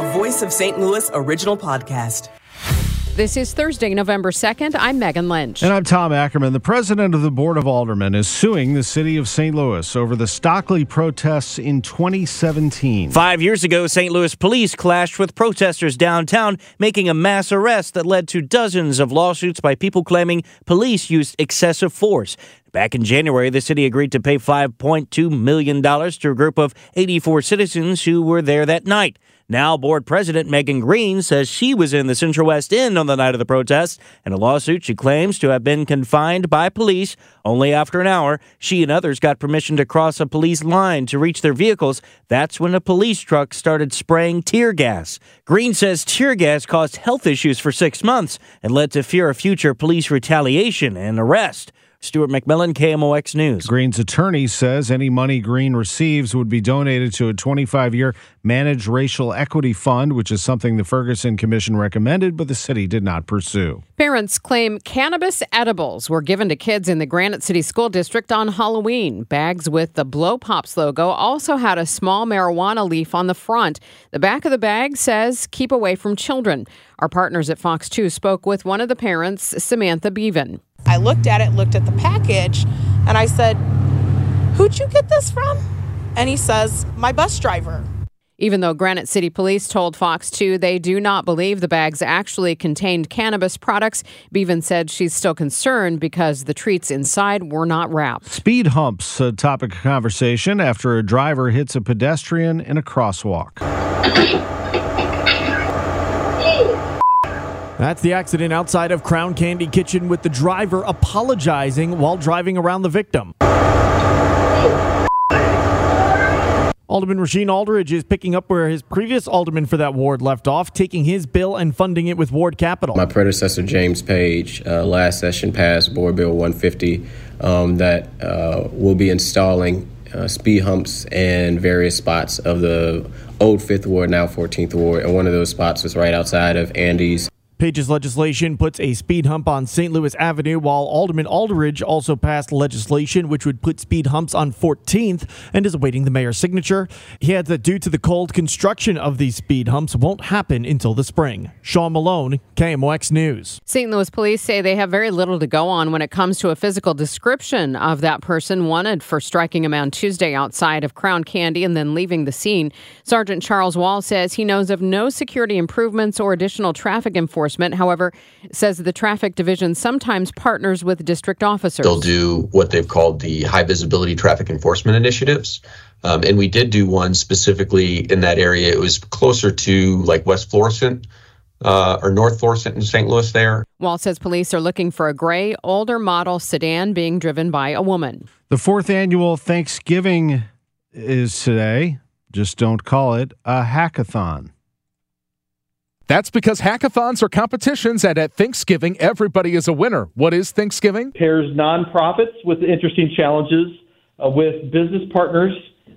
a Voice of St. Louis original podcast. This is Thursday, November 2nd. I'm Megan Lynch. And I'm Tom Ackerman. The president of the Board of Aldermen is suing the city of St. Louis over the Stockley protests in 2017. Five years ago, St. Louis police clashed with protesters downtown, making a mass arrest that led to dozens of lawsuits by people claiming police used excessive force. Back in January, the city agreed to pay $5.2 million to a group of 84 citizens who were there that night. Now, board president Megan Green says she was in the Central West End on the night of the protest. In a lawsuit, she claims to have been confined by police. Only after an hour, she and others got permission to cross a police line to reach their vehicles. That's when a police truck started spraying tear gas. Green says tear gas caused health issues for six months and led to fear of future police retaliation and arrest. Stuart McMillan, KMOX News. Green's attorney says any money Green receives would be donated to a 25 year managed racial equity fund, which is something the Ferguson Commission recommended, but the city did not pursue. Parents claim cannabis edibles were given to kids in the Granite City School District on Halloween. Bags with the Blow Pops logo also had a small marijuana leaf on the front. The back of the bag says, Keep away from children. Our partners at Fox 2 spoke with one of the parents, Samantha Bevan. I looked at it, looked at the package, and I said, Who'd you get this from? And he says, My bus driver. Even though Granite City Police told Fox 2 they do not believe the bags actually contained cannabis products, Bevan said she's still concerned because the treats inside were not wrapped. Speed humps, a topic of conversation after a driver hits a pedestrian in a crosswalk. That's the accident outside of Crown Candy Kitchen with the driver apologizing while driving around the victim. Alderman Rasheen Aldridge is picking up where his previous alderman for that ward left off, taking his bill and funding it with ward capital. My predecessor, James Page, uh, last session passed Board Bill 150 um, that uh, will be installing uh, speed humps in various spots of the old 5th Ward, now 14th Ward. And one of those spots was right outside of Andy's Page's legislation puts a speed hump on St. Louis Avenue, while Alderman Aldridge also passed legislation which would put speed humps on 14th and is awaiting the mayor's signature. He adds that due to the cold, construction of these speed humps won't happen until the spring. Sean Malone, KMOX News. St. Louis police say they have very little to go on when it comes to a physical description of that person wanted for striking a man Tuesday outside of Crown Candy and then leaving the scene. Sergeant Charles Wall says he knows of no security improvements or additional traffic enforcement enforcement. However, says the traffic division sometimes partners with district officers. They'll do what they've called the high visibility traffic enforcement initiatives. Um, and we did do one specifically in that area. It was closer to like West Florissant. Uh, or North Florissant in St. Louis there. Wall says police are looking for a gray, older model sedan being driven by a woman. The fourth annual Thinksgiving is today. Just don't call it a hackathon. That's because hackathons are competitions, and at Thinksgiving, everybody is a winner. What is Thinksgiving? Pairs nonprofits with interesting challenges uh, with business partners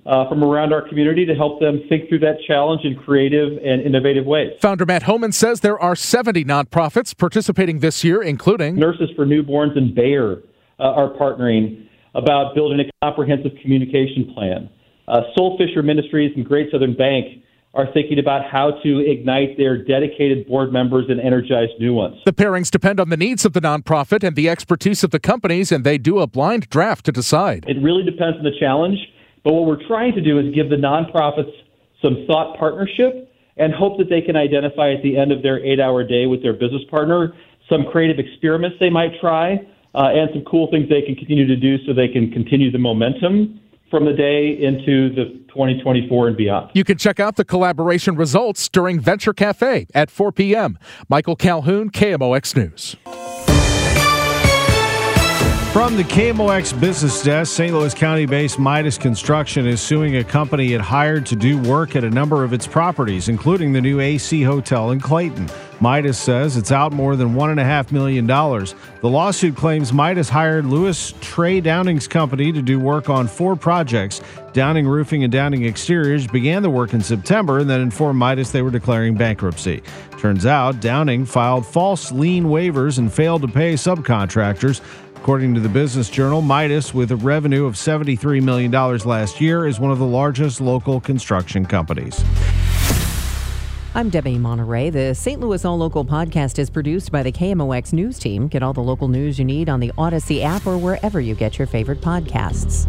uh, from around our community to help them think through that challenge in creative and innovative ways. Founder Matt Homan says there are 70 nonprofits participating this year, including Nurses for Newborns and Bayer uh, are partnering about building a comprehensive communication plan. Uh, Soul Fisher Ministries and Great Southern Bank are thinking about how to ignite their dedicated board members and energize new ones. The pairings depend on the needs of the nonprofit and the expertise of the companies, and they do a blind draft to decide. It really depends on the challenge, but what we're trying to do is give the nonprofits some thought partnership and hope that they can identify at the end of their eight hour day with their business partner some creative experiments they might try uh, and some cool things they can continue to do so they can continue the momentum from the day into the 2024 and beyond. You can check out the collaboration results during Venture Cafe at 4 p.m. Michael Calhoun, KMOX News. From the KMOX business desk, St. Louis County based Midas Construction is suing a company it hired to do work at a number of its properties, including the new AC Hotel in Clayton. Midas says it's out more than $1.5 million. The lawsuit claims Midas hired Lewis Trey Downing's company to do work on four projects. Downing Roofing and Downing Exteriors began the work in September and then informed Midas they were declaring bankruptcy. Turns out Downing filed false lien waivers and failed to pay subcontractors. According to the Business Journal, Midas, with a revenue of $73 million last year, is one of the largest local construction companies. I'm Debbie Monterey. The St. Louis All Local podcast is produced by the KMOX News Team. Get all the local news you need on the Audacy app or wherever you get your favorite podcasts.